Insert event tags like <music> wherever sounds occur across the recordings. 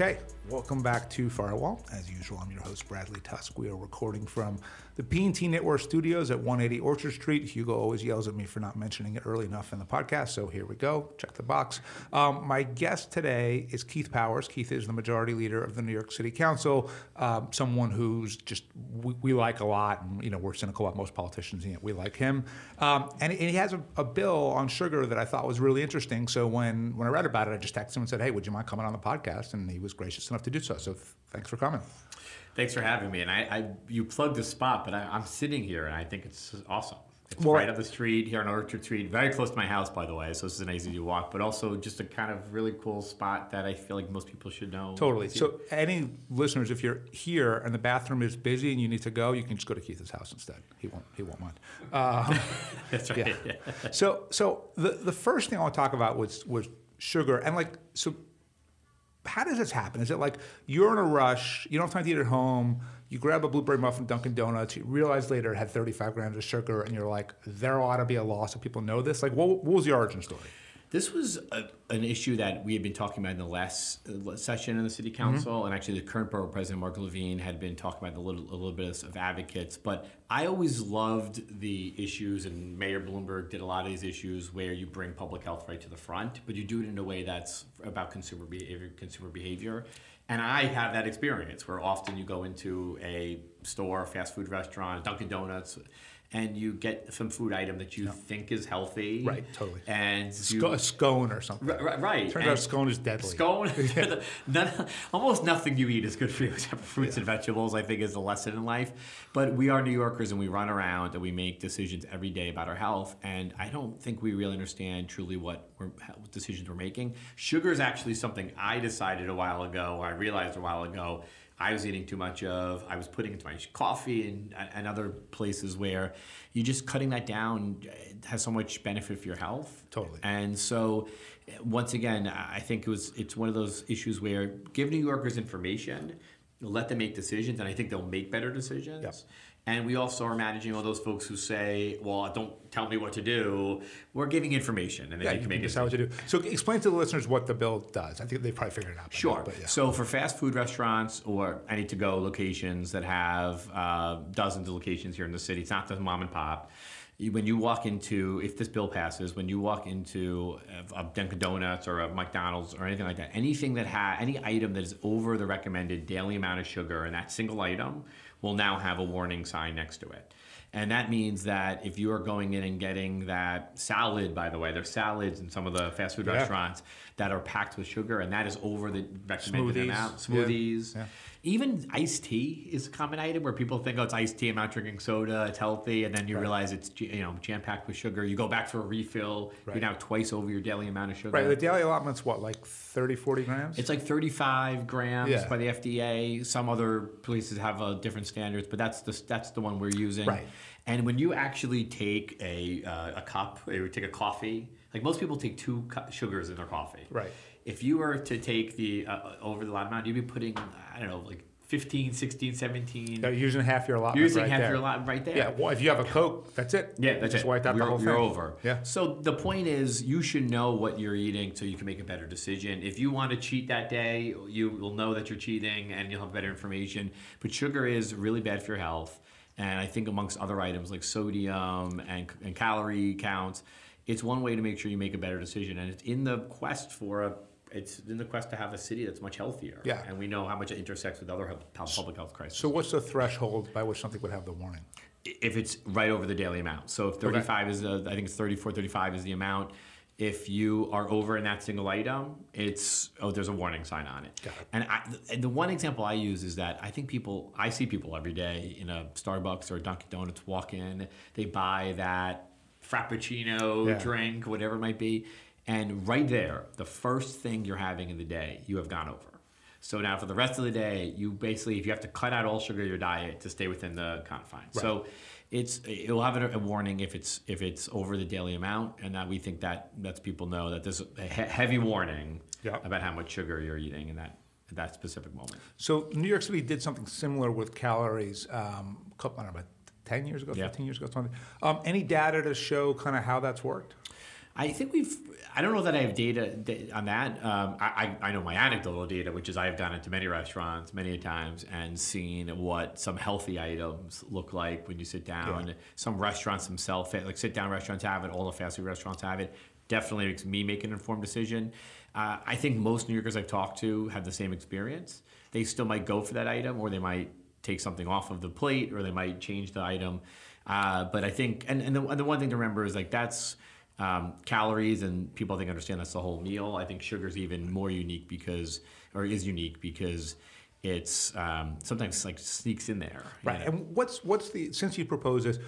Okay, welcome back to Firewall. As usual, I'm your host, Bradley Tusk. We are recording from the P&T Network studios at 180 Orchard Street. Hugo always yells at me for not mentioning it early enough in the podcast, so here we go. Check the box. Um, my guest today is Keith Powers. Keith is the majority leader of the New York City Council, um, someone who's just we, we, like a lot, and you know we're cynical about most politicians, yet we like him. Um, and, and, he has a, a, bill on sugar that I thought was really interesting. So when when I read about it, I just texted him and said, "Hey, would you mind coming on the podcast?" And he was gracious enough to do so. So thanks for coming. Thanks for having me. And I, I you plugged the spot, but I, am sitting here and I think it's awesome. It's well, right up the street here on Orchard Street, very close to my house, by the way. So this is an easy to walk, but also just a kind of really cool spot that I feel like most people should know. Totally. So, any listeners, if you're here and the bathroom is busy and you need to go, you can just go to Keith's house instead. He won't. He won't mind. Um, <laughs> That's right. Yeah. so, so the the first thing I want to talk about was was sugar and like so how does this happen? Is it like you're in a rush, you don't have time to eat at home, you grab a blueberry muffin Dunkin' Donuts, you realize later it had 35 grams of sugar, and you're like, there ought to be a law so people know this? Like, what, what was the origin story? This was a, an issue that we had been talking about in the last uh, session in the city council, mm-hmm. and actually the current borough president Mark Levine had been talking about a little, a little bit of advocates. But I always loved the issues, and Mayor Bloomberg did a lot of these issues where you bring public health right to the front, but you do it in a way that's about consumer behavior. Consumer behavior, and I have that experience where often you go into a store, fast food restaurant, Dunkin' Donuts and you get some food item that you think is healthy. Right, totally. And you, a scone or something. Right. right. Turns and out scone is deadly. Scone, <laughs> none, almost nothing you eat is good for you except for fruits yeah. and vegetables, I think is the lesson in life. But we are New Yorkers and we run around and we make decisions every day about our health. And I don't think we really understand truly what, what decisions we're making. Sugar is actually something I decided a while ago, or I realized a while ago, I was eating too much of. I was putting into my coffee and, and other places where you just cutting that down uh, has so much benefit for your health. Totally. And so, uh, once again, I think it was it's one of those issues where give New Yorkers information, let them make decisions, and I think they'll make better decisions. Yep. And we also are managing all those folks who say, "Well, don't tell me what to do." We're giving information, and then yeah, you can make decide what to do. So, explain to the listeners what the bill does. I think they've probably figured it out. Sure. Now, yeah. So, for fast food restaurants or any to-go locations that have uh, dozens of locations here in the city, it's not the mom and pop when you walk into, if this bill passes, when you walk into a Dunkin' Donuts or a McDonald's or anything like that, anything that has any item that is over the recommended daily amount of sugar in that single item will now have a warning sign next to it. And that means that if you are going in and getting that salad, by the way, there's salads in some of the fast food yeah. restaurants that are packed with sugar, and that is over the recommended smoothies. amount. Smoothies. Yeah. Yeah. Even iced tea is a common item where people think, oh, it's iced tea, I'm not drinking soda, it's healthy, and then you right. realize it's you know jam packed with sugar. You go back for a refill, right. you're now twice over your daily amount of sugar. Right, the daily allotment's what, like 30, 40 grams? It's like 35 grams yeah. by the FDA. Some other places have uh, different standards, but that's the, that's the one we're using. Right. And when you actually take a, uh, a cup, or take a coffee, like most people take two sugars in their coffee. Right if you were to take the uh, over the lot amount, you'd be putting I don't know like 15, 16, 17. You're using half your allotment. Using right half there. your allotment right there. Yeah. Well, if you have a Coke, that's it. Yeah, that's just it. wiped out you're, the whole you're thing. over. Yeah. So the point is, you should know what you're eating so you can make a better decision. If you want to cheat that day, you will know that you're cheating and you'll have better information. But sugar is really bad for your health, and I think amongst other items like sodium and, and calorie counts, it's one way to make sure you make a better decision. And it's in the quest for a it's in the quest to have a city that's much healthier. Yeah. And we know how much it intersects with other public health crises. So what's the threshold by which something would have the warning? If it's right over the daily amount. So if 35 okay. is, the, I think it's 34, 35 is the amount. If you are over in that single item, it's, oh, there's a warning sign on it. Got it. And, I, and the one example I use is that I think people, I see people every day in a Starbucks or a Dunkin' Donuts walk in, they buy that Frappuccino yeah. drink, whatever it might be and right there, the first thing you're having in the day, you have gone over. So now for the rest of the day, you basically, if you have to cut out all sugar in your diet to stay within the confines. Right. So it's it'll have a, warning if it's if it's over the daily amount, and that we think that lets people know that there's a heavy warning about how much sugar you're eating in that at that specific moment. So New York City did something similar with calories. Um, I don't know, about ten years ago, yeah. fifteen years ago, something. Um, any data to show kind of how that's worked? I think we've. I don't know that I have data on that. Um, I, I know my anecdotal data, which is I have gone into many restaurants many times and seen what some healthy items look like when you sit down. Yeah. Some restaurants themselves, like sit down restaurants have it, all the fast food restaurants have it. Definitely makes me make an informed decision. Uh, I think most New Yorkers I've talked to have the same experience. They still might go for that item, or they might take something off of the plate, or they might change the item. Uh, but I think, and, and the, and the one thing to remember is like that's um, calories, and people I think understand that's the whole meal. I think sugar is even more unique because, or is unique because it's um, sometimes like sneaks in there. Right. Know? And what's what's the since you propose this,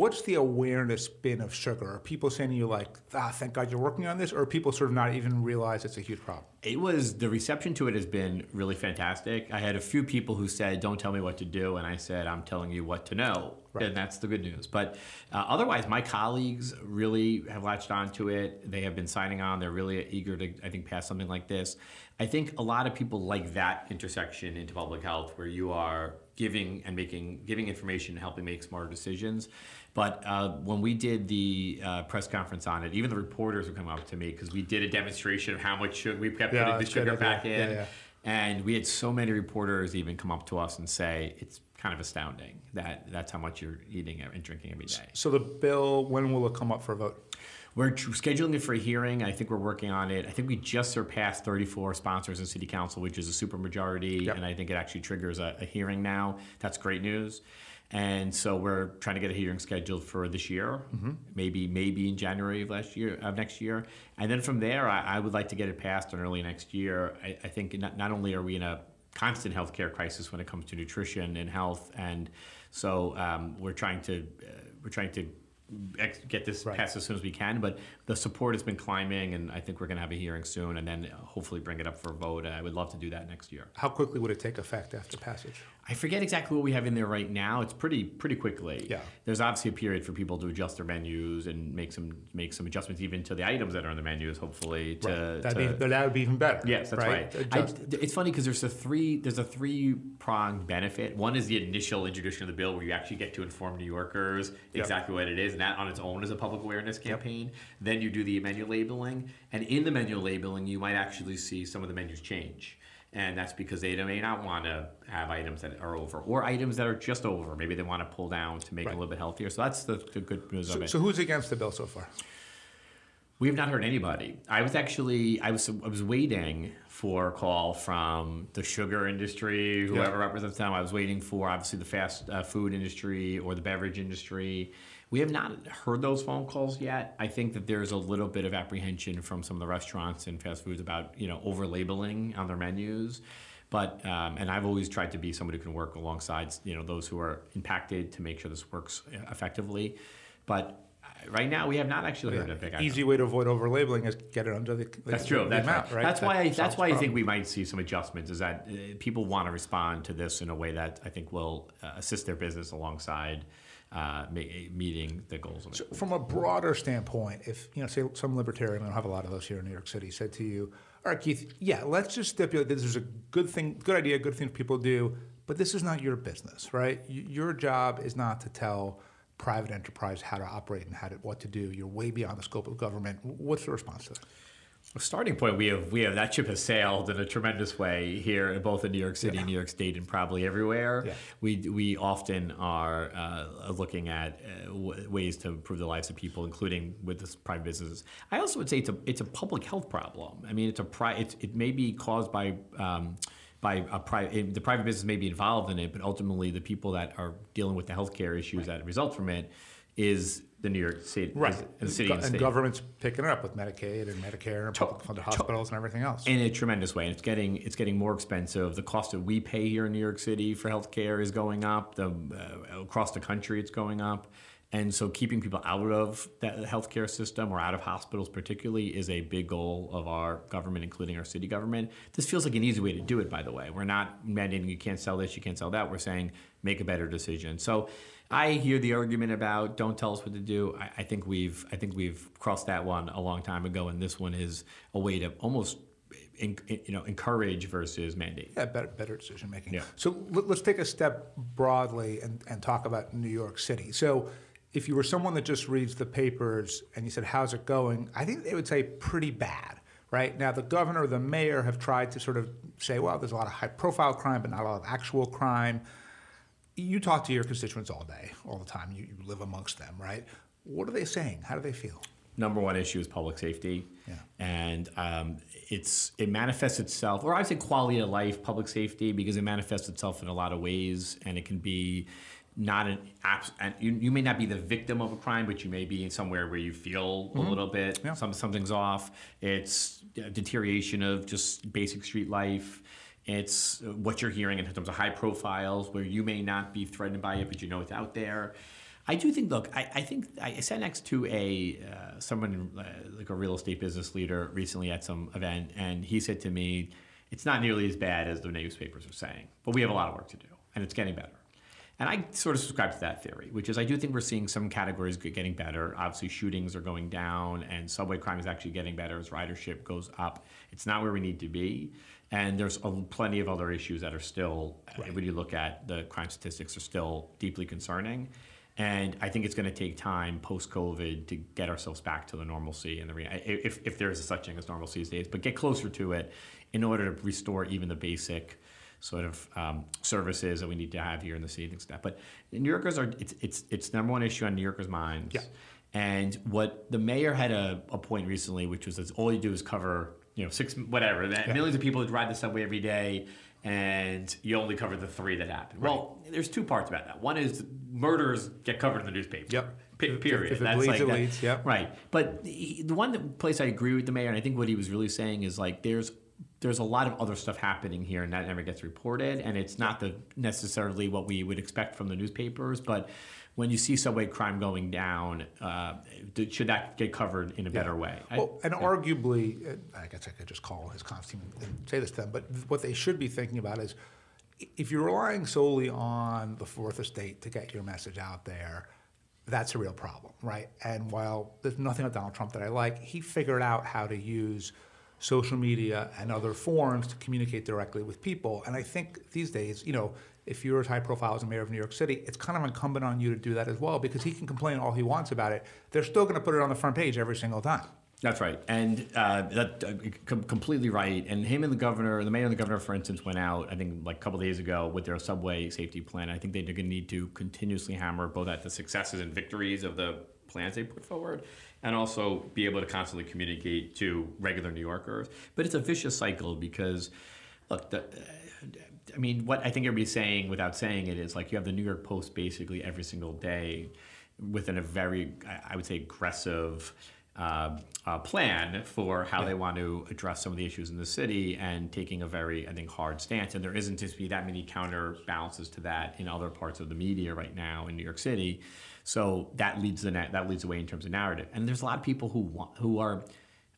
What's the awareness been of sugar? Are people saying to you like, ah, thank God you're working on this, or people sort of not even realize it's a huge problem? It was the reception to it has been really fantastic. I had a few people who said, "Don't tell me what to do," and I said, "I'm telling you what to know," right. and that's the good news. But uh, otherwise, my colleagues really have latched onto it. They have been signing on. They're really eager to, I think, pass something like this. I think a lot of people like that intersection into public health, where you are giving and making, giving information, and helping make smarter decisions. But uh, when we did the uh, press conference on it, even the reporters would come up to me because we did a demonstration of how much sugar we kept yeah, putting the sugar back in. Yeah. And we had so many reporters even come up to us and say, it's kind of astounding that that's how much you're eating and drinking every day. So the bill, when will it come up for a vote? We're scheduling it for a hearing. I think we're working on it. I think we just surpassed 34 sponsors in City Council, which is a supermajority, yep. and I think it actually triggers a, a hearing now. That's great news. And so we're trying to get a hearing scheduled for this year, mm-hmm. maybe maybe in January of last year of next year, and then from there, I, I would like to get it passed in early next year. I, I, think not, not only are we in a constant healthcare crisis when it comes to nutrition and health, and so um, we're trying to uh, we're trying to get this right. passed as soon as we can. But the support has been climbing, and I think we're going to have a hearing soon, and then hopefully bring it up for a vote. I would love to do that next year. How quickly would it take effect after passage? I forget exactly what we have in there right now. It's pretty pretty quickly. Yeah. There's obviously a period for people to adjust their menus and make some make some adjustments even to the items that are on the menus. Hopefully, to, right. That'd to, be, that would be even better. Yes, that's right. right. I, it's funny because there's a three there's a three pronged benefit. One is the initial introduction of the bill, where you actually get to inform New Yorkers exactly yep. what it is, and that on its own is a public awareness campaign. Yep. Then you do the menu labeling, and in the menu labeling, you might actually see some of the menus change. And that's because they may not want to have items that are over or items that are just over. Maybe they want to pull down to make right. it a little bit healthier. So that's the, the good news so, of it. So who's against the bill so far? We have not heard anybody. I was actually I was I was waiting for a call from the sugar industry, whoever yeah. represents them. I was waiting for obviously the fast uh, food industry or the beverage industry. We have not heard those phone calls yet. I think that there's a little bit of apprehension from some of the restaurants and fast foods about you know over labeling on their menus. But um, and I've always tried to be somebody who can work alongside you know those who are impacted to make sure this works effectively. But uh, right now we have not actually heard yeah. a big easy way to avoid over labeling is get it under the, the that's true the that's amount, right. right. that's that why that's why I think we might see some adjustments is that uh, people want to respond to this in a way that I think will uh, assist their business alongside uh, meeting the goals of it. So from a broader standpoint, if you know, say some libertarian, I don't have a lot of those here in New York City, said to you, "All right, Keith, yeah, let's just stipulate that this is a good thing, good idea, good thing people do, but this is not your business, right? Your job is not to tell." private enterprise how to operate and how to what to do. You're way beyond the scope of government. What's the response to that? Starting point, we have we have that ship has sailed in a tremendous way here, in both in New York City, yeah. New York State, and probably everywhere. Yeah. We we often are uh, looking at uh, w- ways to improve the lives of people, including with this private businesses. I also would say it's a it's a public health problem. I mean, it's a pri- it, it may be caused by. Um, by a private, the private business may be involved in it, but ultimately the people that are dealing with the healthcare issues right. that result from it is the New York State, right? And the city and, and government's picking it up with Medicaid and Medicare and public funded hospitals and everything else in a tremendous way. And it's getting it's getting more expensive. The cost that we pay here in New York City for healthcare is going up. The uh, across the country, it's going up. And so, keeping people out of that healthcare system or out of hospitals, particularly, is a big goal of our government, including our city government. This feels like an easy way to do it, by the way. We're not mandating you can't sell this, you can't sell that. We're saying make a better decision. So, I hear the argument about don't tell us what to do. I, I, think we've I think we've crossed that one a long time ago, and this one is a way to almost in, you know encourage versus mandate. Yeah, better better decision making. Yeah. So let, us take a step broadly and, and talk about New York City. So if you were someone that just reads the papers and you said, How's it going? I think they would say pretty bad, right? Now, the governor, the mayor have tried to sort of say, Well, there's a lot of high profile crime, but not a lot of actual crime. You talk to your constituents all day, all the time. You, you live amongst them, right? What are they saying? How do they feel? Number one issue is public safety, Yeah. and um, it's it manifests itself, or I would say quality of life, public safety, because it manifests itself in a lot of ways, and it can be not an abs- and you, you may not be the victim of a crime, but you may be in somewhere where you feel a little bit Mm-hmm. Yeah. some something's off. It's a deterioration of just basic street life. It's what you're hearing in terms of high profiles where you may not be threatened by it, but you know it's out there. I do think. Look, I, I think I sat next to a uh, someone uh, like a real estate business leader recently at some event, and he said to me, "It's not nearly as bad as the newspapers are saying, but we have a lot of work to do, and it's getting better." And I sort of subscribe to that theory, which is I do think we're seeing some categories getting better. Obviously, shootings are going down, and subway crime is actually getting better as ridership goes up. It's not where we need to be, and there's a, plenty of other issues that are still, uh, when you look at the crime statistics, are still deeply concerning. And I think it's going to take time post COVID to get ourselves back to the normalcy and the rea- if, if there is a such thing as normalcy these days, but get closer to it in order to restore even the basic sort of um, services that we need to have here in the city, things like that. But New Yorkers are it's it's it's number one issue on New Yorkers' minds. Yeah. And what the mayor had a, a point recently, which was that all you do is cover you know six whatever that millions of people that ride the subway every day, and you only cover the three that happen. Well, there's two parts about that. One is murders get covered in the newspaper. Yep. Pe- If- period. if it That's bleeds, like it that- leads, yep. Right. But the, the one that, place I agree with the mayor, and I think what he was really saying is like there's there's a lot of other stuff happening here, and that never gets reported, and it's not the necessarily what we would expect from the newspapers, but. When you see subway crime going down, uh, should that get covered in a better way? I- Well, and arguably, uh, I guess I could just call his comms team and say this to them, but what they should be thinking about is if you're relying solely on the fourth estate to get your message out there, that's a real problem, right? And while there's nothing about Donald Trump that I like, he figured out how to use social media and other forms to communicate directly with people. And I think these days, you know, if you're as high profile as a mayor of New York City, it's kind of incumbent on you to do that as well because he can complain all he wants about it. They're still going to put it on the front page every single time. That's right, and uh, that uh, com- completely right. And him and the governor, the mayor and the governor, for instance, went out. I think like a couple days ago with their subway safety plan. I think they're going to need to continuously hammer both at the successes and victories of the plans they put forward, and also be able to constantly communicate to regular New Yorkers. But it's a vicious cycle because, look, the, I mean, what I think everybody's saying without saying it is like you have the New York Post basically every single day within a very, I- would say, aggressive uh, uh, plan for how they want to address some of the issues in the city and taking a very, I think, hard stance. And there isn't to be that many counterbalances to that in other parts of the media right now in New York City. So that leads the net, that leads the way in terms of narrative. And there's a lot of people who want, who are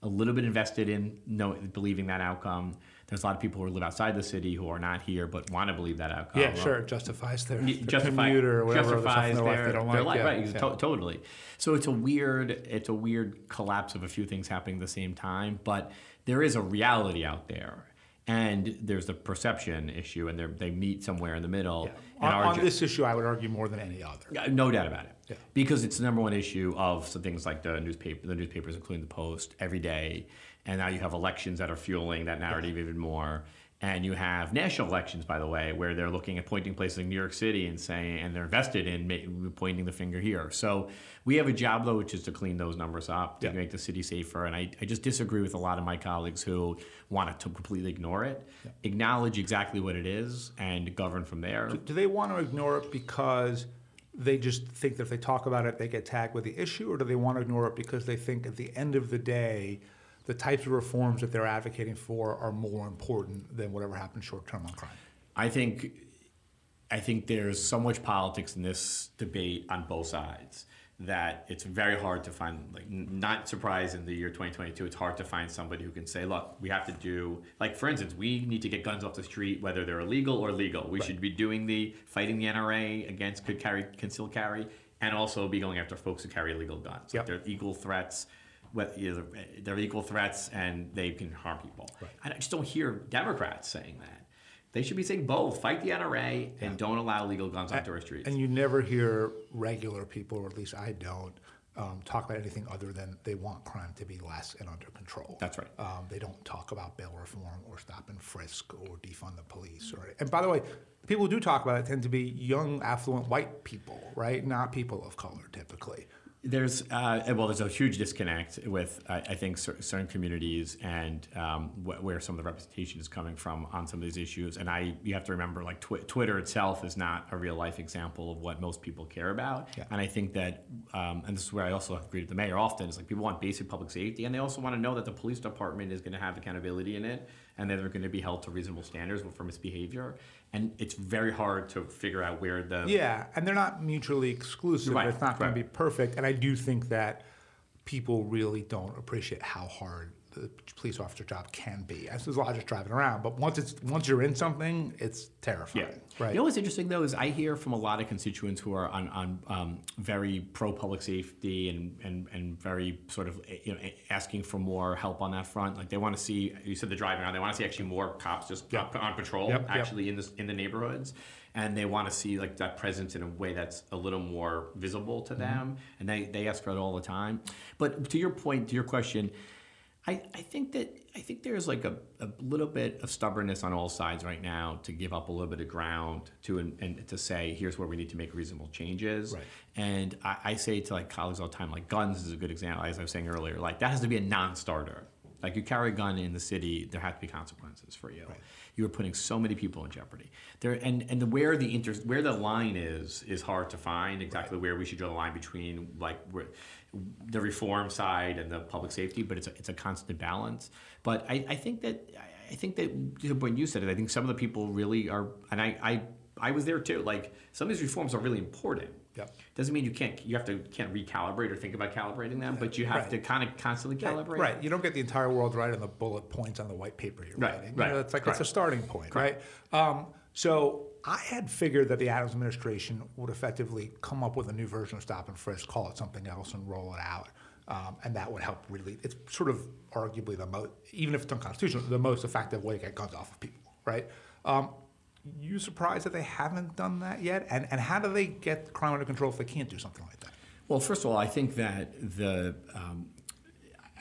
a little bit invested in know, believing that outcome. There's a lot of people who live outside the city who are not here but want to believe that outcome. Yeah, sure. It justifies their, <laughs> their justify- commute or whatever other stuff in justifies their life their, they don't their like. life, Yeah, right? yeah. To- totally. So it's a weird, it's a weird collapse of a few things happening at the same time. But there is a reality out there, and there's the perception issue, and they're- meet somewhere in the middle. On, And our on ju- this issue, I would argue more than any other. No doubt about it. Yeah. Because it's the number one issue of some things like the newspaper, the newspapers, including the Post, every day. And now you have elections that are fueling that narrative even more. And you have national elections, by the way, where they're looking at pointing places like New York City and saying, and they're invested in ma- pointing the finger here. So we have a job, though, which is to clean those numbers up, to Yeah. make the city safer. And I, I just disagree with a lot of my colleagues who want to completely ignore it. Acknowledge exactly what it is and govern from there. Do they want to ignore it because they just think that if they talk about it, they get tagged with the issue, or do they want to ignore it because they think at the end of the day, the types of reforms that they're advocating for are more important than whatever happens short term on crime? I think I think there's so much politics in this debate on both sides that it's very hard to find like not surprised in the year 2022 it's hard to find somebody who can say look we have to do like for instance we need to get guns off the street whether they're illegal or legal we should be doing the fighting the NRA against could carry concealed carry and also be going after folks who carry illegal guns Yep. like they're equal threats what- either they're equal threats and they can harm people I just don't hear Democrats saying that They should be saying both: fight the NRA and don't allow legal guns onto our streets. And you never hear regular people, or at least I don't, um, talk about anything other than they want crime to be less and under control. That's right. Um, they don't talk about bail reform or stop and frisk or defund the police. Or and by the way, people who do talk about it tend to be young, affluent white people, right? Not people of color, typically. There's uh, well, there's a huge disconnect with I, I think cer- certain communities and um, wh- where some of the representation is coming from on some of these issues. And I, you have to remember, like tw- Twitter itself is not a real life example of what most people care about. Yeah. And I think that, um, and this is where I also agree with the mayor often is like people want basic public safety, and they also want to know that the police department is going to have accountability in it, and that they're going to be held to reasonable standards for misbehavior. And it's very hard to figure out where the Yeah, and they're not mutually exclusive. Right, It's not going to be perfect. And I do think that people really don't appreciate how hard the police officer job can be. As there's a lot just driving around, but once it's once you're in something, it's terrifying. Yeah. Right. You know what's interesting though is I hear from a lot of constituents who are on, on um, very pro public safety and, and, and very sort of eh, you know eh, asking for more help on that front. Like they want to see you said the driving around. They want to see actually more cops just Yep. on patrol Yep, yep. actually in the in the neighborhoods. And they want to see like that presence in a way that's a little more visible to Mm-hmm. them, and they, they ask for it all the time. But to your point, to your question, I, I think that I think there's like a, a little bit of stubbornness on all sides right now to give up a little bit of ground to and, and to say here's where we need to make reasonable changes. Right. And I, I say to like colleagues all the time, like guns is a good example, as I was saying earlier. Like that has to be a non-starter. Like you carry a gun in the city, there have to be consequences for you. Right. You are putting so many people in jeopardy. There and and the, where the inter, where the line is is hard to find exactly where we should draw the line between like the reform side and the public safety. But it's a, it's a constant balance. But I, I think that I think that when you said it, I think some of the people really are, and I I, I was there too. Like some of these reforms are really important. Yep. Doesn't mean you can't you have to can't recalibrate or think about calibrating them, but you have Right. to kind of constantly calibrate. Right. You don't get the entire world right on the bullet points on the white paper you're Right, writing. right, You know, it's like correct. it's a starting point, right? Um, so I had figured that the Adams administration would effectively come up with a new version of stop and frisk, call it something else, and roll it out. Um, and that would help really. It's sort of arguably the most, even if it's unconstitutional, the most effective way to get guns off of people, right? Um, you surprised that they haven't done that yet? And and how do they get crime under control if they can't do something like that? Well, first of all, I think that the um,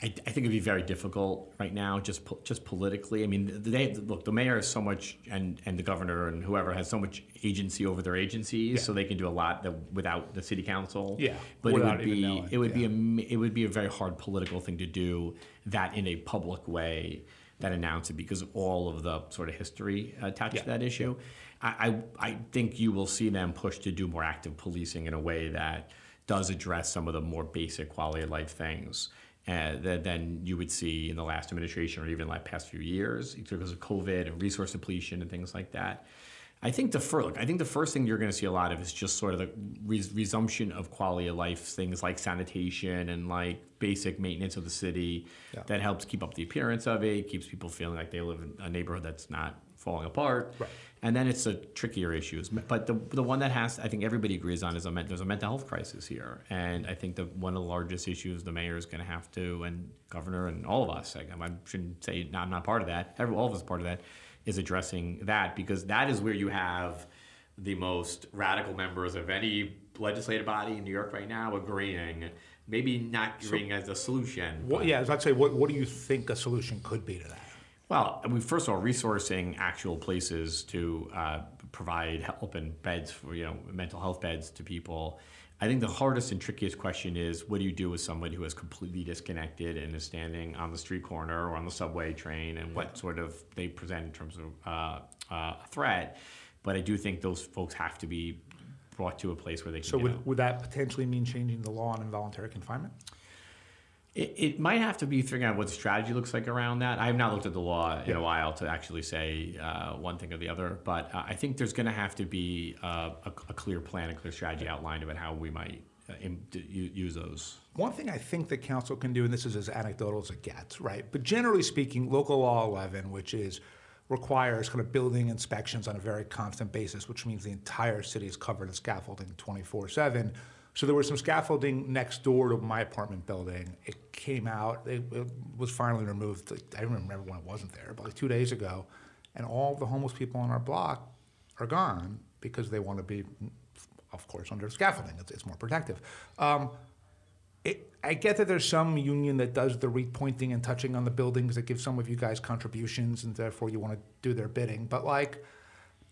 I, I think it'd be very difficult right now, just po- just politically. I mean, they look. The mayor has so much, and and the governor and whoever has so much agency over their agencies, Yeah. so they can do a lot that, without the city council. Yeah, but it would be knowing, it would be yeah. a m- it would be a very hard political thing to do that in a public way that announce it because of all of the sort of history attached Yeah. to that issue. I, I I think you will see them push to do more active policing in a way that does address some of the more basic quality of life things uh, that than you would see in the last administration or even the past few years because of COVID and resource depletion and things like that. I think the first, look, I think the first thing you're going to see a lot of is just sort of the res- resumption of quality of life things like sanitation and like basic maintenance of the city Yeah. that helps keep up the appearance of it, keeps people feeling like they live in a neighborhood that's not falling apart. Right. And then it's the trickier issues. But the, the one that has, I think everybody agrees on is a, men- there's a mental health crisis here. And I think the one of the largest issues the mayor is going to have to, and governor and all of us, like, I shouldn't say no, I'm not part of that, every, all of us are part of that, is addressing that because that is where you have the most radical members of any legislative body in New York right now agreeing, maybe not agreeing as a solution. What, yeah, as I'd say, what, what do you think a solution could be to that? well, I mean, first of all, resourcing actual places to uh, provide help and beds for you know mental health beds to people. I think the hardest and trickiest question is what do you do with somebody who is completely disconnected and is standing on the street corner or on the subway train, and what sort of they present in terms of uh, uh, a threat. But I do think those folks have to be brought to a place where they can. So would, would that potentially mean changing the law on involuntary confinement? It, it might have to be figuring out what the strategy looks like around that. I have not looked at the law in Yeah. a while to actually say uh, one thing or the other, but uh, I think there's going to have to be uh, a, a clear plan, a clear strategy outlined about how we might uh, im- d- u- use those. One thing I think the council can do, and this is as anecdotal as it gets, right? But generally speaking, local law 11, which is requires kind of building inspections on a very constant basis, which means the entire city is covered in scaffolding 24 7. So there was some scaffolding next door to my apartment building. It came out, it, it was finally removed. I don't remember when it wasn't there, but like two days ago. and all the homeless people on our block are gone because they want to be, of course, under scaffolding. It's, it's more protective. Um, it, I get that there's some union that does the repointing and touching on the buildings that gives some of you guys contributions, and therefore you want to do their bidding. But like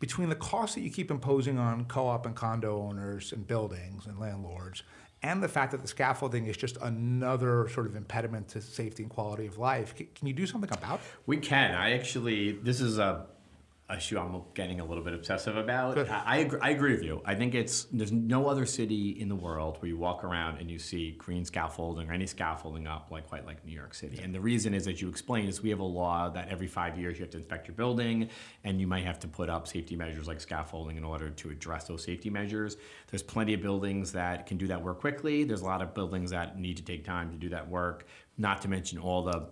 between the costs that you keep imposing on co-op and condo owners and buildings and landlords, and the fact that the scaffolding is just another sort of impediment to safety and quality of life, can you do something about it? We can. I actually, this is a issue I'm getting a little bit obsessive about. I, I, agree, I agree with you. I think it's there's no other city in the world where you walk around and you see green scaffolding or any scaffolding up like quite like New York City. And the reason is, as you explained, is we have a law that every five years you have to inspect your building and you might have to put up safety measures like scaffolding in order to address those safety measures. There's plenty of buildings that can do that work quickly. There's a lot of buildings that need to take time to do that work. Not to mention all the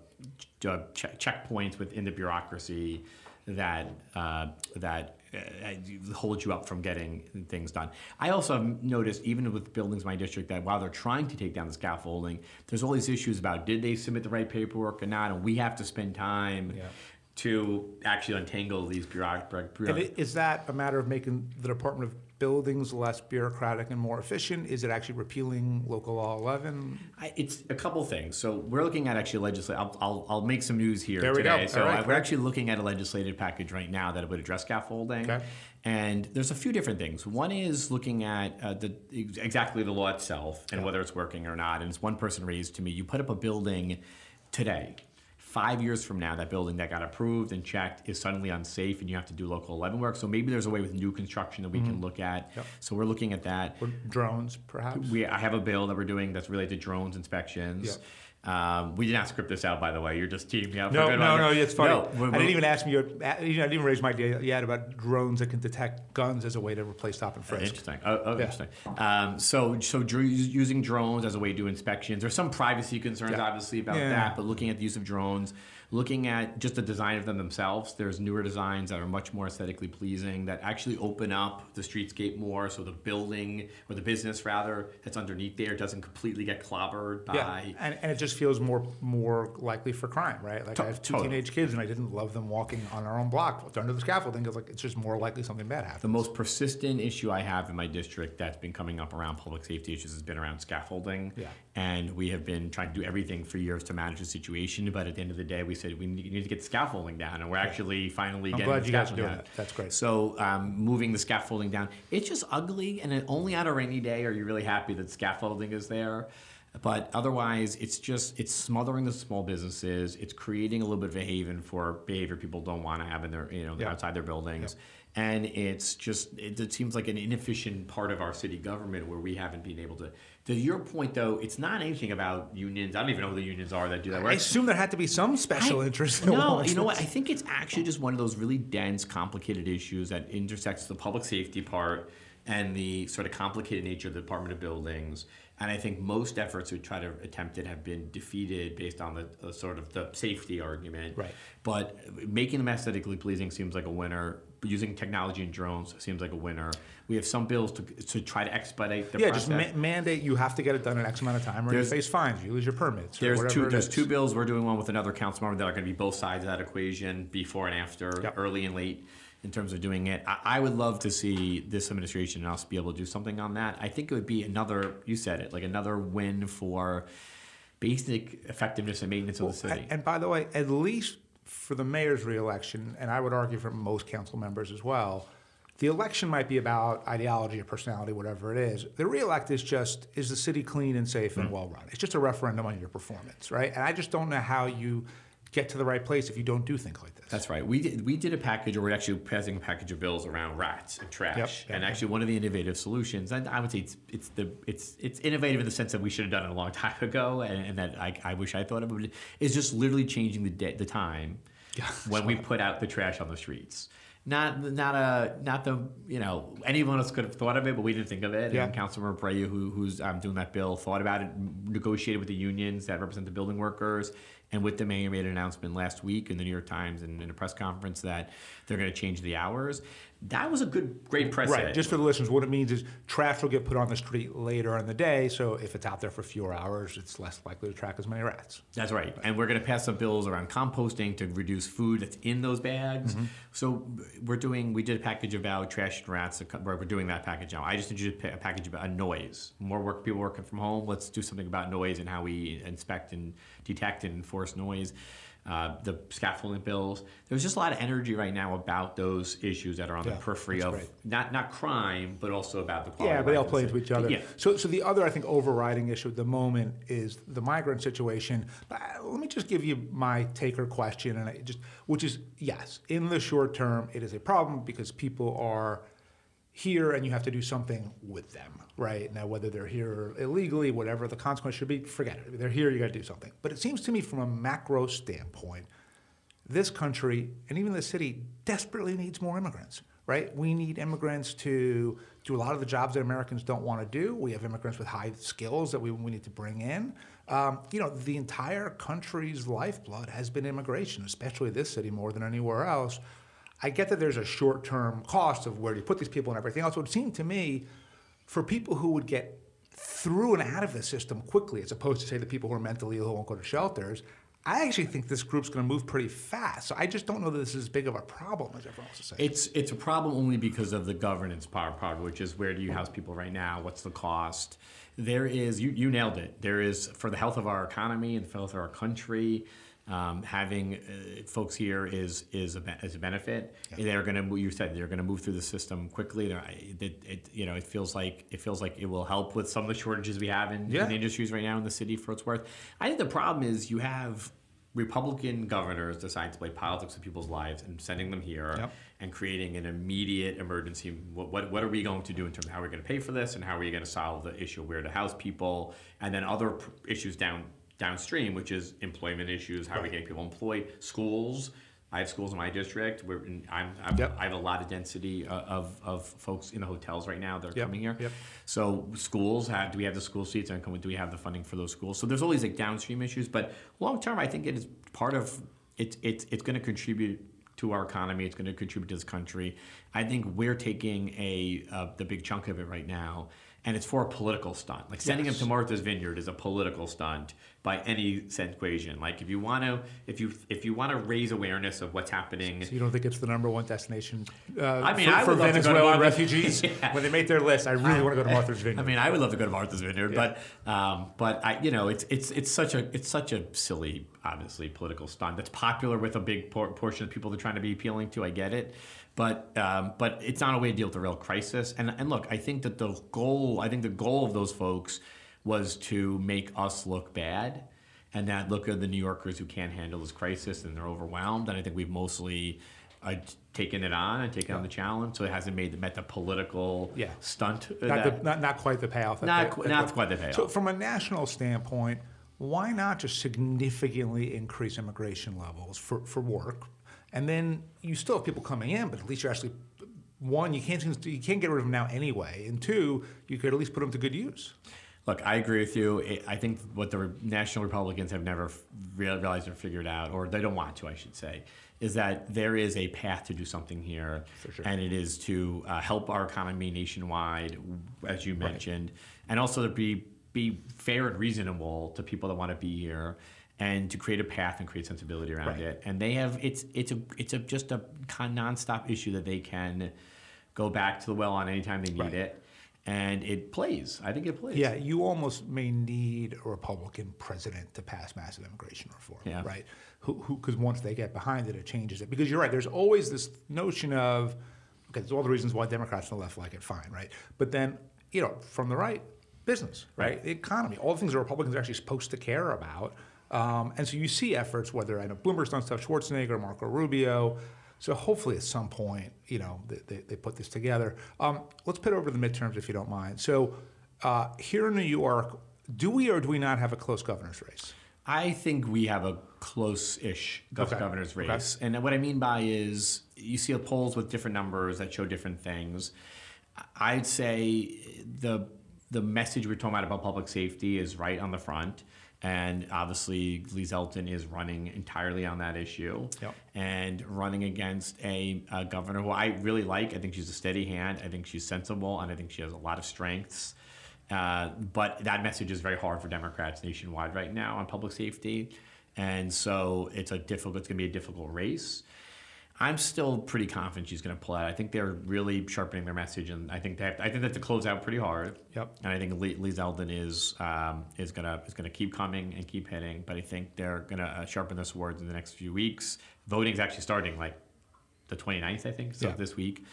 uh, check- checkpoints within the bureaucracy that uh, that uh, hold you up from getting things done. I also have noticed, even with buildings in my district, that while they're trying to take down the scaffolding, there's all these issues about did they submit the right paperwork or not, and we have to spend time. Yeah. To actually untangle these bureaucratic. And is that a matter of making the Department of Buildings less bureaucratic and more efficient? Is it actually repealing local law 11? I, it's a couple things. So we're looking at actually legislate. I'll, I'll, I'll make some news here There we today. go. So right, we're actually looking at a legislative package right now that would address scaffolding. Okay. And there's a few different things. One is looking at uh, the exactly the law itself and whether it's working or not. And it's one person raised to me, you put up a building today. Five years from now, that building that got approved and checked is suddenly unsafe, and you have to do local 11 work. So maybe there's a way with new construction that we can look at. Mm-hmm. Yep. So we're looking at that. Or drones, perhaps? We, I have a bill that we're doing that's related to drones inspections. Um, we did not script this out, by the way. You're just teeing me up. No, for a good no, no, it's funny. No, I didn't even ask me, your, you know, I didn't even raise my idea yet about drones that can detect guns as a way to replace stop and frisk. Interesting. Oh, oh Yeah. interesting. Um, so, so dr- using drones as a way to do inspections. There's some privacy concerns, Yeah. obviously, about Yeah. that. But looking at the use of drones, looking at just the design of them themselves, there's newer designs that are much more aesthetically pleasing that actually open up the streetscape more, so the building or the business rather that's underneath there doesn't completely get clobbered by. Yeah, and, and it just feels more more likely for crime, right? Like To- I have two totally. teenage kids, and I didn't love them walking on our own block under the scaffolding because like it's just more likely something bad happens. The most persistent issue I have in my district that's been coming up around public safety issues has been around scaffolding. Yeah. And we have been trying to do everything for years to manage the situation, but at the end of the day, we said we need to get the scaffolding down, and we're actually finally I'm getting glad the you guys are doing down. that. That's great. So um, moving the scaffolding down, it's just ugly, and it, only on a rainy day are you really happy that scaffolding is there. But otherwise, it's just it's smothering the small businesses. It's creating a little bit of a haven for behavior people don't want to have in their you know Yeah. outside their buildings, and it's just it, it seems like an inefficient part of our city government where we haven't been able to. To your point, though, it's not anything about unions. I don't even know who the unions are that do that Right? I assume there had to be some special I- interest. No, you know what? I think it's actually just one of those really dense, complicated issues that intersects the public safety part and the sort of complicated nature of the Department of Buildings. And I think most efforts to try to attempt it have been defeated based on the, the sort of the safety argument. Right. But making them aesthetically pleasing seems like a winner. But using technology and drones seems like a winner. We have some bills to, to try to expedite the Yeah, process. just ma- mandate you have to get it done in X amount of time, or There's- you face fines, you lose your permits. There's two. There's two bills. We're doing one with another council member that are going to be both sides of that equation, before and after, Yep. early and late, in terms of doing it. I, I would love to see this administration and us be able to do something on that. I think it would be another. You said it, like another win for basic effectiveness and maintenance of the city. And by the way, at least for the mayor's reelection, and I would argue for most council members as well, the election might be about ideology or personality, whatever it is. The reelect is just is the city clean and safe and mm. well run. It's just a referendum on your performance, right? And I just don't know how you get to the right place if you don't do things like this. That's right. We did, we did a package, or we're actually passing a package of bills around rats and trash. Yep, And yep. actually, one of the innovative solutions, and I would say it's it's the it's it's innovative in the sense that we should have done it a long <laughs> time ago, and, and that I, I wish I thought of it, is just literally changing the day, the time when we put out the trash on the streets. Not not a not the you know anyone else could have thought of it, but we didn't think of it. Yeah. And Councilmember Abreu, who, who's um, doing that bill, thought about it, negotiated with the unions that represent the building workers, and with the mayor made an announcement last week in the New York Times and in a press conference that they're going to change the hours. That was a good, great precedent. Right. Just for the listeners, what it means is trash will get put on the street later in the day. So if it's out there for fewer hours, it's less likely to attract as many rats. That's right. And we're going to pass some bills around composting to reduce food that's in those bags. Mm-hmm. So we're doing, we did a package about trash and rats. We're doing that package now. I just introduced a package about noise. More work, people working from home. Let's do something about noise and how we inspect and detect and enforce noise uh, the scaffolding bills. There's just a lot of energy right now about those issues that are on yeah, the periphery of not not crime, but also about the quality. Yeah, but they all play into each other. Yeah. So, so the other I think overriding issue at the moment is the migrant situation. But uh, let me just give you my take or question, and I just which is yes, in the short term, it is a problem because people are here and you have to do something with them, right? Now, whether they're here illegally, whatever the consequence should be, forget it. They're here, you got to do something. But it seems to me, from a macro standpoint, this country and even the city desperately needs more immigrants, right? We need immigrants to do a lot of the jobs that Americans don't want to do. We have immigrants with high skills that we, we need to bring in. Um, you know, the entire country's lifeblood has been immigration, especially this city more than anywhere else. I get that there's a short term cost of where you put these people and everything else. It would seem to me for people who would get through and out of the system quickly, as opposed to say the people who are mentally ill who won't go to shelters, I actually think this group's going to move pretty fast. So I just don't know that this is as big of a problem as everyone else is saying. It's it's a problem only because of the governance part, part which is where do you house people right now? What's the cost? There is you you nailed it. There is for the health of our economy and the health of our country. Um, having uh, folks here is is a, is a benefit. Yeah. They're going to you said they're going to move through the system quickly. It, it, you know it feels like it feels like it will help with some of the shortages we have in, yeah. in industries right now in the city for its worth. I think the problem is you have Republican governors deciding to play politics with people's lives and sending them here yep. and creating an immediate emergency. What, what, what, are we going to do in terms of how are we're going to pay for this and how are we going to solve the issue where to house people and then other pr- issues down downstream, which is employment issues, how we get people employed, schools. I have schools in my district. Where I'm, I'm yep. i have a lot of density uh, of, of folks in the hotels right now that are yep. coming here. Yep. So schools, have, do we have the school seats and do we have the funding for those schools? So there's always like downstream issues, but long term, I think it is part of it. It's it's going to contribute to our economy. It's going to contribute to this country. I think we're taking a uh, the big chunk of it right now and it's for a political stunt. Like sending yes. him to Martha's Vineyard is a political stunt by any sense equation. Like if you want to, if you if you want to raise awareness of what's happening, so you don't think it's the number one destination? Uh, I mean, for, I for Venezuelan refugees <laughs> yeah. when they make their list. I really want to go to Martha's Vineyard. I mean, I would love to go to Martha's Vineyard, yeah. but um, but I, you know, it's it's it's such a it's such a silly, obviously political stunt that's popular with a big por- portion of people they're trying to be appealing to. I get it, but um, but it's not a way to deal with the real crisis. And and look, I think that the goal, I think the goal of those folks was to make us look bad, and that look at the New Yorkers who can't handle this crisis and they're overwhelmed. And I think we've mostly uh, taken it on and taken yeah. on the challenge, so it hasn't made the, met the political yeah. stunt. Not, the, not, not quite the payoff. Not, they, not quite the payoff. So from a national standpoint, why not just significantly increase immigration levels for, for work, and then you still have people coming in, but at least you're actually one, you can't you can't get rid of them now anyway, and two, you could at least put them to good use. Look, I agree with you. I think what the National Republicans have never realized or figured out, or they don't want to, I should say, is that there is a path to do something here, sure. and it is to uh, help our economy nationwide, as you mentioned, right. and also to be be fair and reasonable to people that want to be here and to create a path and create sensibility around right. it. And they have it's it's a it's a just a nonstop issue that they can go back to the well on anytime they need right. it. And it plays. I think it plays. Yeah, you almost may need a Republican president to pass massive immigration reform, yeah. right? Who, because once they get behind it, it changes it. Because you're right. There's always this notion of, okay, there's all the reasons why Democrats on the left like it, fine, right? But then, you know, from the right, business, right? right? The economy, all the things that Republicans are actually supposed to care about um, and so you see efforts, whether I know Bloomberg's done stuff, Schwarzenegger, Marco Rubio. So hopefully at some point, you know, they, they, they put this together. Um, let's put over to the midterms if you don't mind. So uh, here in New York, do we or do we not have a close governor's race? I think we have a close-ish okay. governor's race, okay. and what I mean by is you see polls with different numbers that show different things. I'd say the the message we're talking about about public safety is right on the front And obviously, Lee Zeldin is running entirely on that issue Yep. and running against a, a governor who I really like. I think she's a steady hand. I think she's sensible, and I think she has a lot of strengths. Uh, but that message is very hard for Democrats nationwide right now on public safety, and so it's a difficult. It's going to be a difficult race. I'm still pretty confident she's going to pull out. I think they're really sharpening their message, and I think they have, I think they have to close out pretty hard. Yep. And I think Lee, Lee Zeldin is um, is gonna is gonna keep coming and keep hitting. But I think they're gonna uh, sharpen their swords in the next few weeks. Voting is actually starting like the 29th, I think, so Yeah. this week.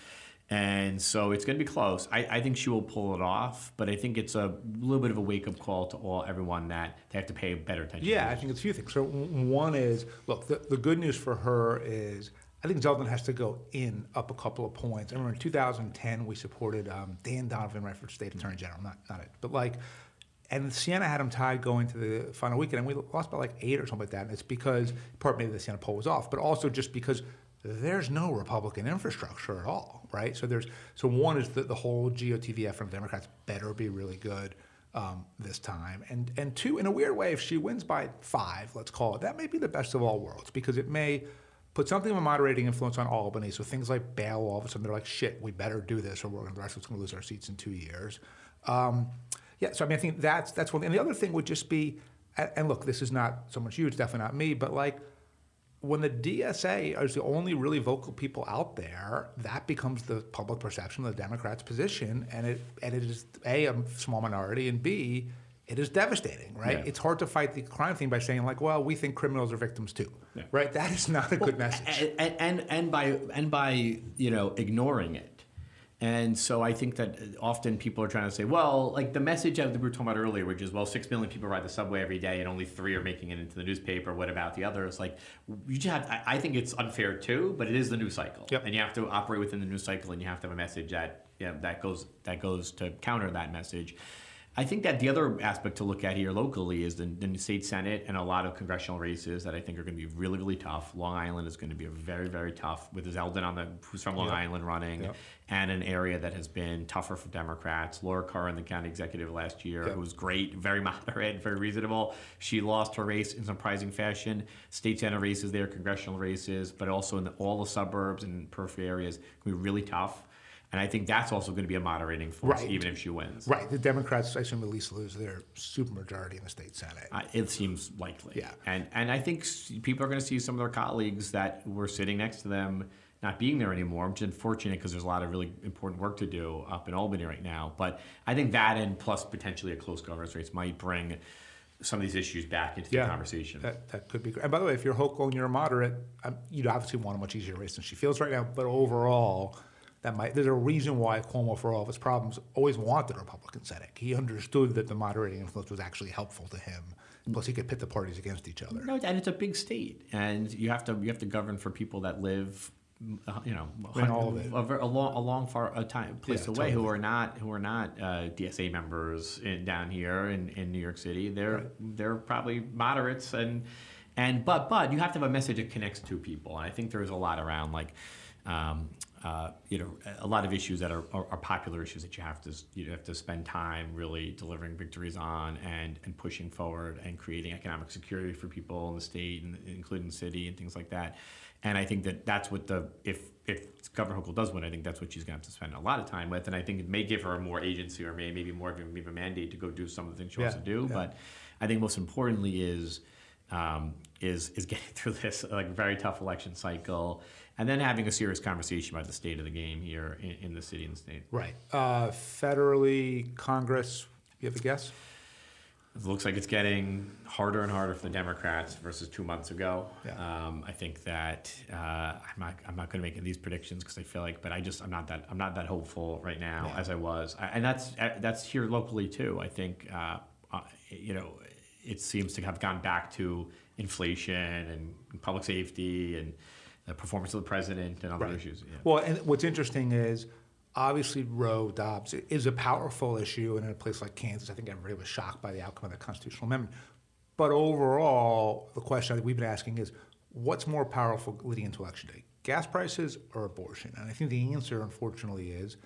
And so it's going to be close. I, I think she will pull it off, but I think it's a little bit of a wake up call to all everyone that they have to pay better attention. Yeah, to I think it's a few things. So one is, look, the, the good news for her is I think Zeldin has to go in up a couple of points. I remember in 2010 we supported um, Dan Donovan for state attorney general, not not it, but like, and Siena had him tied going to the final weekend, and we lost by like eight or something like that. And it's because part maybe the Siena poll was off, but also just because there's no Republican infrastructure at all, right? So there's so one is that the whole GOTV from Democrats better be really good um, this time, and and two, in a weird way, if she wins by five, let's call it, that may be the best of all worlds because it may put something of a moderating influence on Albany. So things like bail, all of a sudden they're like, shit, we better do this, or we're going to going to lose our seats in two years. Um, yeah, so I mean, I think that's that's one. thing. And the other thing would just be, and and look, this is not so much you, it's definitely not me, but like when the DSA is the only really vocal people out there, that becomes the public perception of the Democrats' position, and it and it is a a small minority, and b it is devastating, right? Yeah. It's hard to fight the crime thing by saying like, well, we think criminals are victims too, Yeah. right? That is not a good message. and, and and by and by you know ignoring it and so i think that often people are trying to say well like the message that we were talking about earlier which is well six million people ride the subway every day and only three are making it into the newspaper what about the others like you just have i, I think it's unfair too but it is the news cycle Yep. and you have to operate within the news cycle and you have to have a message that you know, that goes that goes to counter that message I think that the other aspect to look at here locally is the, the state senate and a lot of congressional races that I think are going to be really, really tough. Long Island is going to be a very, very tough with Zeldin on the who's from Long Yep. Island running, Yep. and an area that has been tougher for Democrats. Laura Curran, the county executive last year, Yep. who was great, very <laughs> moderate, very reasonable. She lost her race in surprising fashion. State senate races there, congressional races, but also in the, all the suburbs and periphery areas, can be really tough. And I think that's also going to be a moderating force, Right. even if she wins. Right, the Democrats, I assume, at least lose their supermajority in the state senate. Uh, it seems likely. Yeah. And and I think people are going to see some of their colleagues that were sitting next to them not being there anymore, which is unfortunate because there's a lot of really important work to do up in Albany right now. But I think that and plus potentially a close governor's race might bring some of these issues back into the conversation. That, that could be great. And by the way, if you're Hochul and you're a moderate, um, you'd obviously want a much easier race than she feels right now. But overall, that might there's a reason why Cuomo, for all of his problems, always wanted a Republican Senate. He understood that the moderating influence was actually helpful to him. Plus, he could pit the parties against each other. No, and it's a big state, and you have to you have to govern for people that live, uh, you know, In all of it. a, a long a long far a time place Yeah, away who are not who are not uh, DSA members in, down here in, in New York City. They're they're probably moderates and and but but you have to have a message that connects to people, and I think there's a lot around like. Um, uh, you know, a lot of issues that are, are, are popular issues that you have to you have to spend time really delivering victories on and, and pushing forward and creating economic security for people in the state and including the city and things like that. And I think that that's what the if if Governor Hochul does win, I think that's what she's going to have to spend a lot of time with. And I think it may give her more agency or may, maybe more of a, maybe a mandate to go do some of the things she wants to do. yeah. But I think most importantly is um, is is <laughs> getting through this like very tough election cycle, and then having a serious conversation about the state of the game here in, in the city and the state. Right. Uh, federally, Congress. You have a guess? It looks like it's getting harder and harder for the Democrats versus two months ago. Yeah. Um, I think that uh, I'm not I'm not going to make these predictions because I feel like, but I just I'm not that I'm not that hopeful right now Yeah. as I was, I, and that's uh, that's here locally too. I think uh, uh, you know it seems to have gone back to inflation and public safety and the performance of the president and other Right. issues. Yeah. Well, and what's interesting is obviously Roe Dobbs is a powerful issue, and in a place like Kansas, I think everybody was shocked by the outcome of the constitutional amendment. But overall, the question that we've been asking is, what's more powerful leading into election day, gas prices or abortion? And I think the answer, unfortunately, is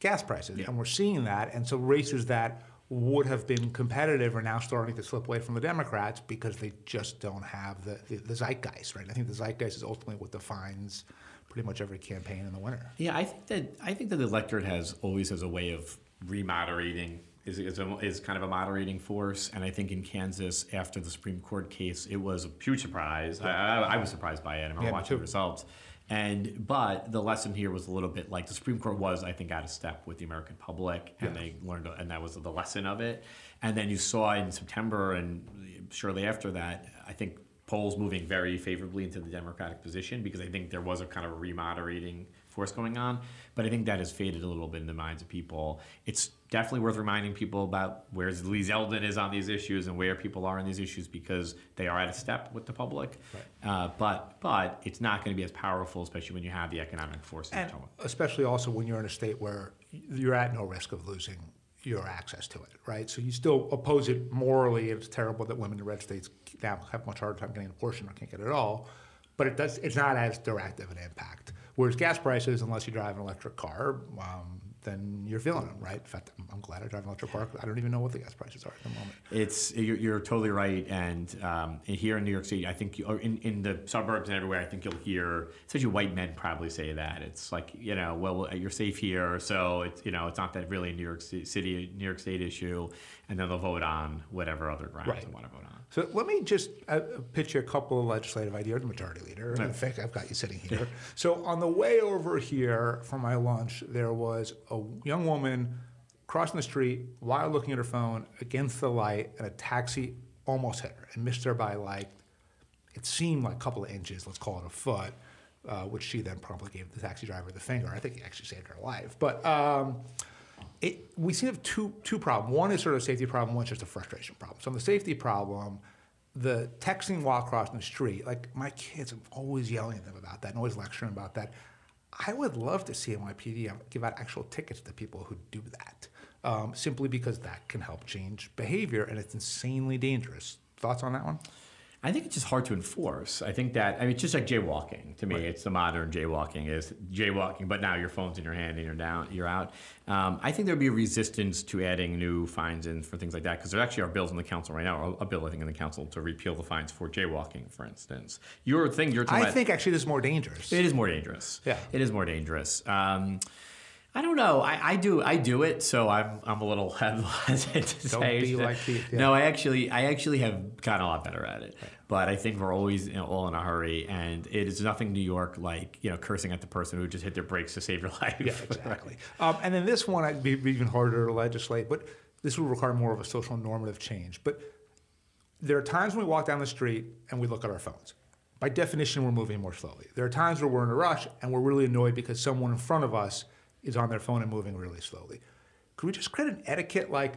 gas prices, Yeah. and we're seeing that. And so races that would have been competitive are now starting to slip away from the Democrats because they just don't have the, the, the zeitgeist, right? I think the zeitgeist is ultimately what defines pretty much every campaign in the winter. Yeah, I think that I think that the electorate has always has a way of remoderating is, is, a, is kind of a moderating force. And I think in Kansas, after the Supreme Court case, it was a huge surprise. I, I, I was surprised by it. I remember Yeah, watching the results. And but the lesson here was a little bit like the Supreme Court was, I think, out of step with the American public, and Yeah. they learned, and that was the lesson of it. And then you saw in September and shortly after that, I think polls moving very favorably into the Democratic position because I think there was a kind of a remoderating force going on. But I think that has faded a little bit in the minds of people. It's definitely worth reminding people about where Lee Zeldin is on these issues and where people are on these issues because they are out of step with the public. Uh, but but it's not going to be as powerful, especially when you have the economic forces. And especially also when you're in a state where you're at no risk of losing your access to it, right? So you still oppose it morally. It's terrible that women in red states now have a much harder time getting an abortion or can't get it at all. But it does. It's not as direct of an impact. Whereas gas prices, unless you drive an electric car, um, then you're feeling them, right? In fact, I'm, glad I drive an electric car. I don't even know what the gas prices are at the moment. It's you're, you're totally right, and um, here in New York City, I think, you, or in, in the suburbs and everywhere, I think you'll hear, especially white men, probably say that it's like you know, well, you're safe here, so it's you know, it's not that really a New York City, New York State issue, and then they'll vote on whatever other grounds Right. they want to vote on. So let me just uh, pitch you a couple of legislative ideas, the majority leader. In fact, I've got you sitting here. so on the way over here for my lunch, there was a young woman crossing the street while looking at her phone against the light, and a taxi almost hit her and missed her by like it seemed like a couple of inches, let's call it a foot, uh, which she then promptly gave the taxi driver the finger. I think he actually saved her life. But um, it, we seem to have two, two problems. One is sort of a safety problem, one's just a frustration problem. So on the safety problem, the texting while crossing the street, like my kids, I'm always yelling at them about that and always lecturing about that. I would love to see NYPD give out actual tickets to people who do that, um, simply because that can help change behavior and it's insanely dangerous. Thoughts on that one? I think it's just hard to enforce. I think that I mean, it's just like jaywalking to me. It's the modern jaywalking is jaywalking, but now your phone's in your hand and you're down, you're out. Um, I think there'd be a resistance to adding new fines in for things like that because there actually are bills in the council right now, a bill I think in the council to repeal the fines for jaywalking, for instance. Your thing, you're I about, think actually this is more dangerous. it is more dangerous. Yeah. it is more dangerous. Um, I don't know. I, I do. I do it, so I'm. I'm a little <laughs> hesitant to Don't say. be like Keith, yeah. No, I actually. I actually have gotten a lot better at it. But I think we're always you know, all in a hurry, and it is nothing New York like you know cursing at the person who just hit their brakes to save your <laughs> life. Yeah, exactly. um, and then this one, I'd be, be even harder to legislate, but this would require more of a social normative change. But there are times when we walk down the street and we look at our phones. By definition, we're moving more slowly. There are times where we're in a rush and we're really annoyed because someone in front of us is on their phone and moving really slowly. Could we just create an etiquette like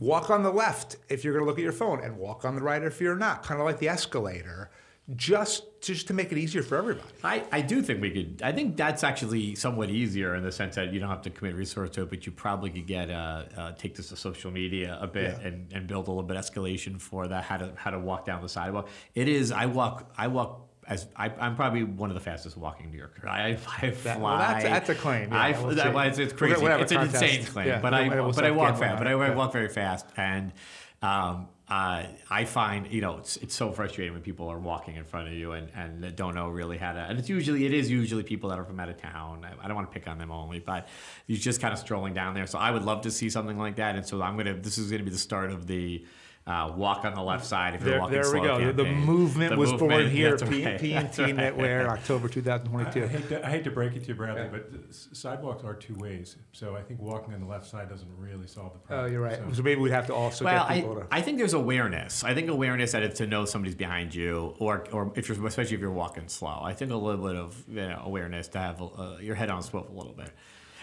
walk on the left if you're going to look at your phone and walk on the right if you're not, kind of like the escalator, just just to make it easier for everybody? I, I do think we could. I think that's actually somewhat easier in the sense that you don't have to commit resource to it, but you probably could get uh, uh, take this to social media a bit Yeah. and, and build a little bit escalation for that how to how to walk down the sidewalk. It is. I walk. I walk. As I, I'm probably one of the fastest walking New Yorkers. I, <laughs> I fly. That- well, that's- that's a claim, yeah, I, we'll that, well, it's, it's crazy. gonna- we'll have a it's an insane claim. Yeah, but I we'll but I walk fast. But I yeah. walk very fast and. Um, uh, I find you know it's, it's so frustrating when people are walking in front of you and, and don't know really how to and it's usually it is usually people that are from out of town I, I don't want to pick on them only but you're just kind of strolling down there so I would love to see something like that and so I'm gonna this is gonna be the start of the uh, walk on the left side if you're There, walking there we slow go. The- The movement The was born here. that's P- right, PNT that's right. Knitwear, October I, I 2022. hate to, I hate to break it to you, Bradley, but sidewalks are two ways. So I think walking on the left side doesn't really solve the problem. Oh, you're right. So- So maybe we'd have to also well, get I, people to. I think there's awareness. I think awareness that it's to know somebody's behind you, or or if you're especially if you're walking slow. I think a little bit of you know, awareness to have uh, your head on a swivel a little bit.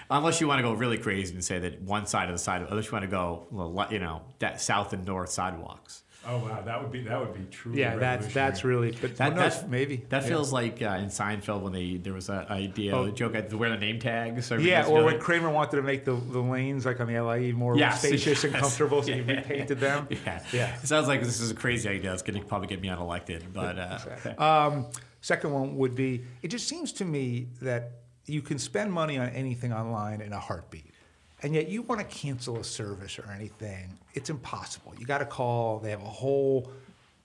Unless you want to go really crazy and say that one side of the side, unless you want to go, you know, that south and north sidewalks. oh wow, that would be that would be truly yeah, that's that's really. But That, who knows, that maybe that Yeah. feels like uh, in Seinfeld when they there was a idea, Oh. a joke to wear the name tags. Or Yeah, or know, when Kramer wanted to make the, the lanes like on the LIE more Yes, <laughs> spacious and comfortable, so he <laughs> repainted them. <laughs> Yeah. Yeah. It sounds like this is a crazy idea. It's going to probably get me unelected, but uh, Um, second one would be it just seems to me that you can spend money on anything online in a heartbeat. and yet you want to cancel a service or anything, it's impossible. You got to call. They have a whole,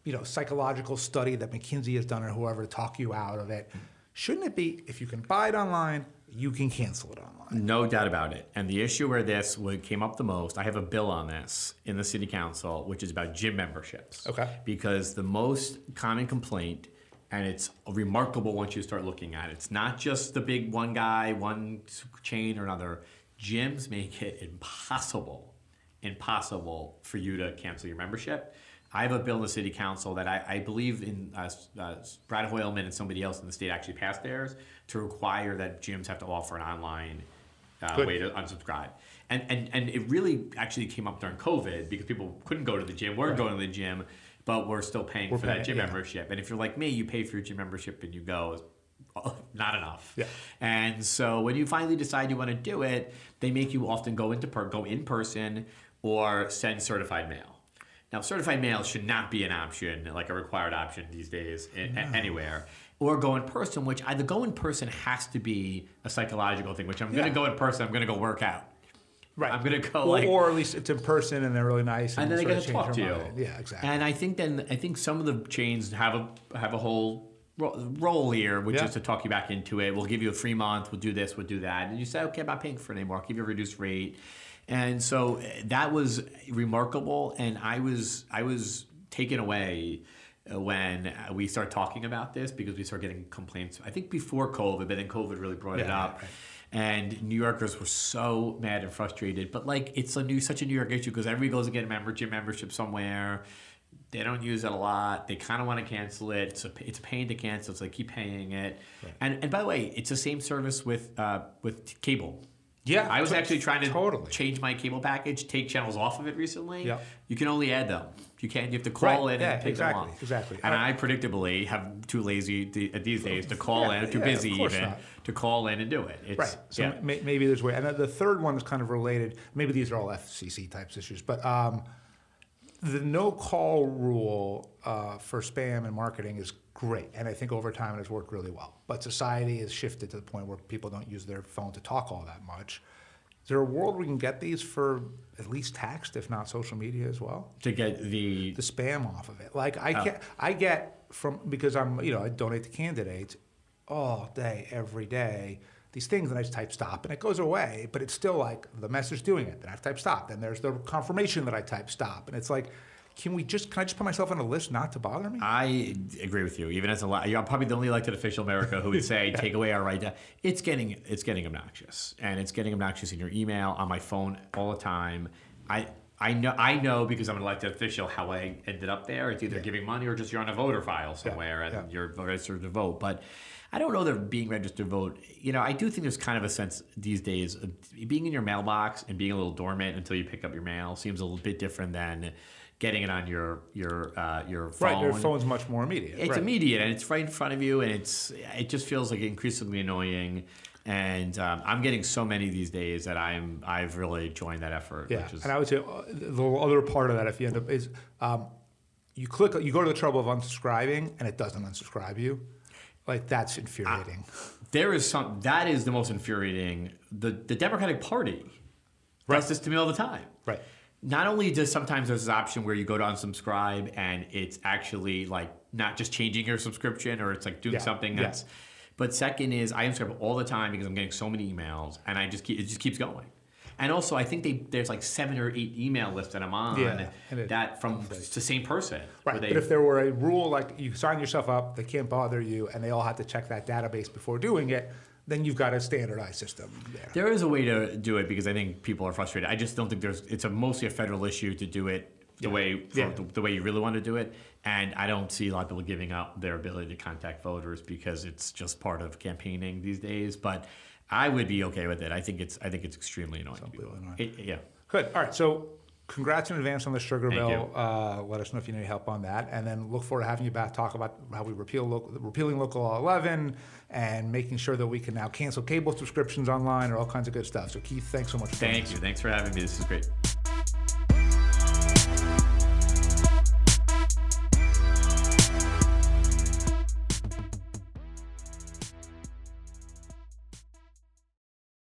you know, psychological study that McKinsey has done or whoever to talk you out of it. Shouldn't it be if you can buy it online, you can cancel it online? No doubt about it. And the issue where this would came up the most, I have a bill on this in the city council, which is about gym memberships. Okay. Because the most common complaint, and it's remarkable once you start looking at it, it's not just the big one guy, one chain or another. Gyms make it impossible, impossible for you to cancel your membership. I have a bill in the city council that I, I believe in uh, uh, Brad Hoylman and somebody else in the state actually passed theirs to require that gyms have to offer an online uh, way to unsubscribe. And, and, and it really actually came up during COVID because people couldn't go to the gym, weren't going to the gym, but we're still paying We're for paying, that gym yeah. membership. And if you're like me, you pay for your gym membership and you go, <laughs> not enough. Yeah. And so when you finally decide you want to do it, they make you often go into per- go in person or send certified mail. Now, certified mail should not be an option, like a required option these days, a- anywhere. Or go in person, which I, the go in person has to be a psychological thing. Which I'm going to go in person. I'm going to go work out. Right. I'm going to go Or, like or at least it's in person and they're really nice. and then they get to talk to your you. mind. Yeah, exactly. And I think then I think some of the chains have a have a whole role here, which Yeah. is to talk you back into it. We'll give you a free month. We'll do this. We'll do that. And you say, okay, I'm not paying for it anymore. I'll give you a reduced rate. And so uh, that was remarkable. And I was I was taken away uh, when we start talking about this because we start getting complaints. I think before COVID, but then COVID really brought it Yeah, up. right. And New Yorkers were so mad and frustrated. But like it's a new such a New York issue because everybody goes to get a member gym membership somewhere. They don't use it a lot. They kind of want to cancel it. It's a, it's a pain to cancel, so they keep paying it. And and by the way, it's the same service with uh, with cable. Yeah, I was to- actually trying to totally. change my cable package, take channels off of it recently. Yeah. You can only add them. You can't. You have to call Right, in yeah, and take exactly, them off. exactly. And I- I predictably have too lazy th- these days to call Yeah, in, too yeah, busy even not. to call in and do it. It's, Right. So may, maybe there's a way. And then the third one is kind of related. Maybe these are all FCC types issues, but um, the no call rule uh, for spam and marketing is great, and I think over time it has worked really well. But society has shifted to the point where people don't use their phone to talk all that much. Is there a world we can get these for at least text, if not social media as well? to get the the spam off of it. Like Oh. I get, I get from because I'm, you know, I donate to candidates all day, every day. These things, and I just type stop, and it goes away. But it's still like the message doing it. Then I type stop. Then there's the confirmation that I type stop, and it's like, can we just? Can I just put myself on a list not to bother me? I agree with you. Even as a, you're probably the only elected official in America who would say, <laughs> "Take away our right to." It's getting it's getting obnoxious, and it's getting obnoxious in your email, on my phone, all the time. I I know I know because I'm an elected official how I ended up there. It's either giving money or just you're on a voter file somewhere and yeah. you're registered to vote. But I don't know that being registered to vote. You know, I do think there's kind of a sense these days of being in your mailbox and being a little dormant until you pick up your mail seems a little bit different than getting it on your your uh, your phone. right, your phone's much more immediate. It's right. immediate and it's right in front of you, and it's it just feels like increasingly annoying. And um, I'm getting so many these days that I'm I've really joined that effort. Yeah, which is, and I would say uh, the other part of that, if you end up, is um, you click, you go to the trouble of unsubscribing, and it doesn't unsubscribe you. Like that's infuriating. there is some that is the most infuriating. The the Democratic Party does this to me all the time. right. Not only does sometimes there's this option where you go to unsubscribe and it's actually like not just changing your subscription or it's like doing Yeah, something yeah. that's. But second is I unsubscribe all the time because I'm getting so many emails and I just keep it just keeps going. And also I think they there's like seven or eight email lists that I'm on Yeah, that from the same person. Right, they- but if there were a rule like you sign yourself up, they can't bother you, and they all have to check that database before doing it, then you've got a standardized system there. There is a way to do it because I think people are frustrated. I just don't think there's. It's a mostly a federal issue to do it the way for Yeah. the, the way you really want to do it, and I don't see a lot of people giving up their ability to contact voters because it's just part of campaigning these days. But I would be okay with it. I think it's. I think it's extremely annoying. annoying. It- yeah. Good. All right. So, congrats in advance on the sugar Thank bill. Uh, let us know if you need help on that, and then look forward to having you back talk about how we repeal local, repealing local law 11 and making sure that we can now cancel cable subscriptions online or all kinds of good stuff. So, Keith, thanks so much. Thank you. Thanks for having me. This is great.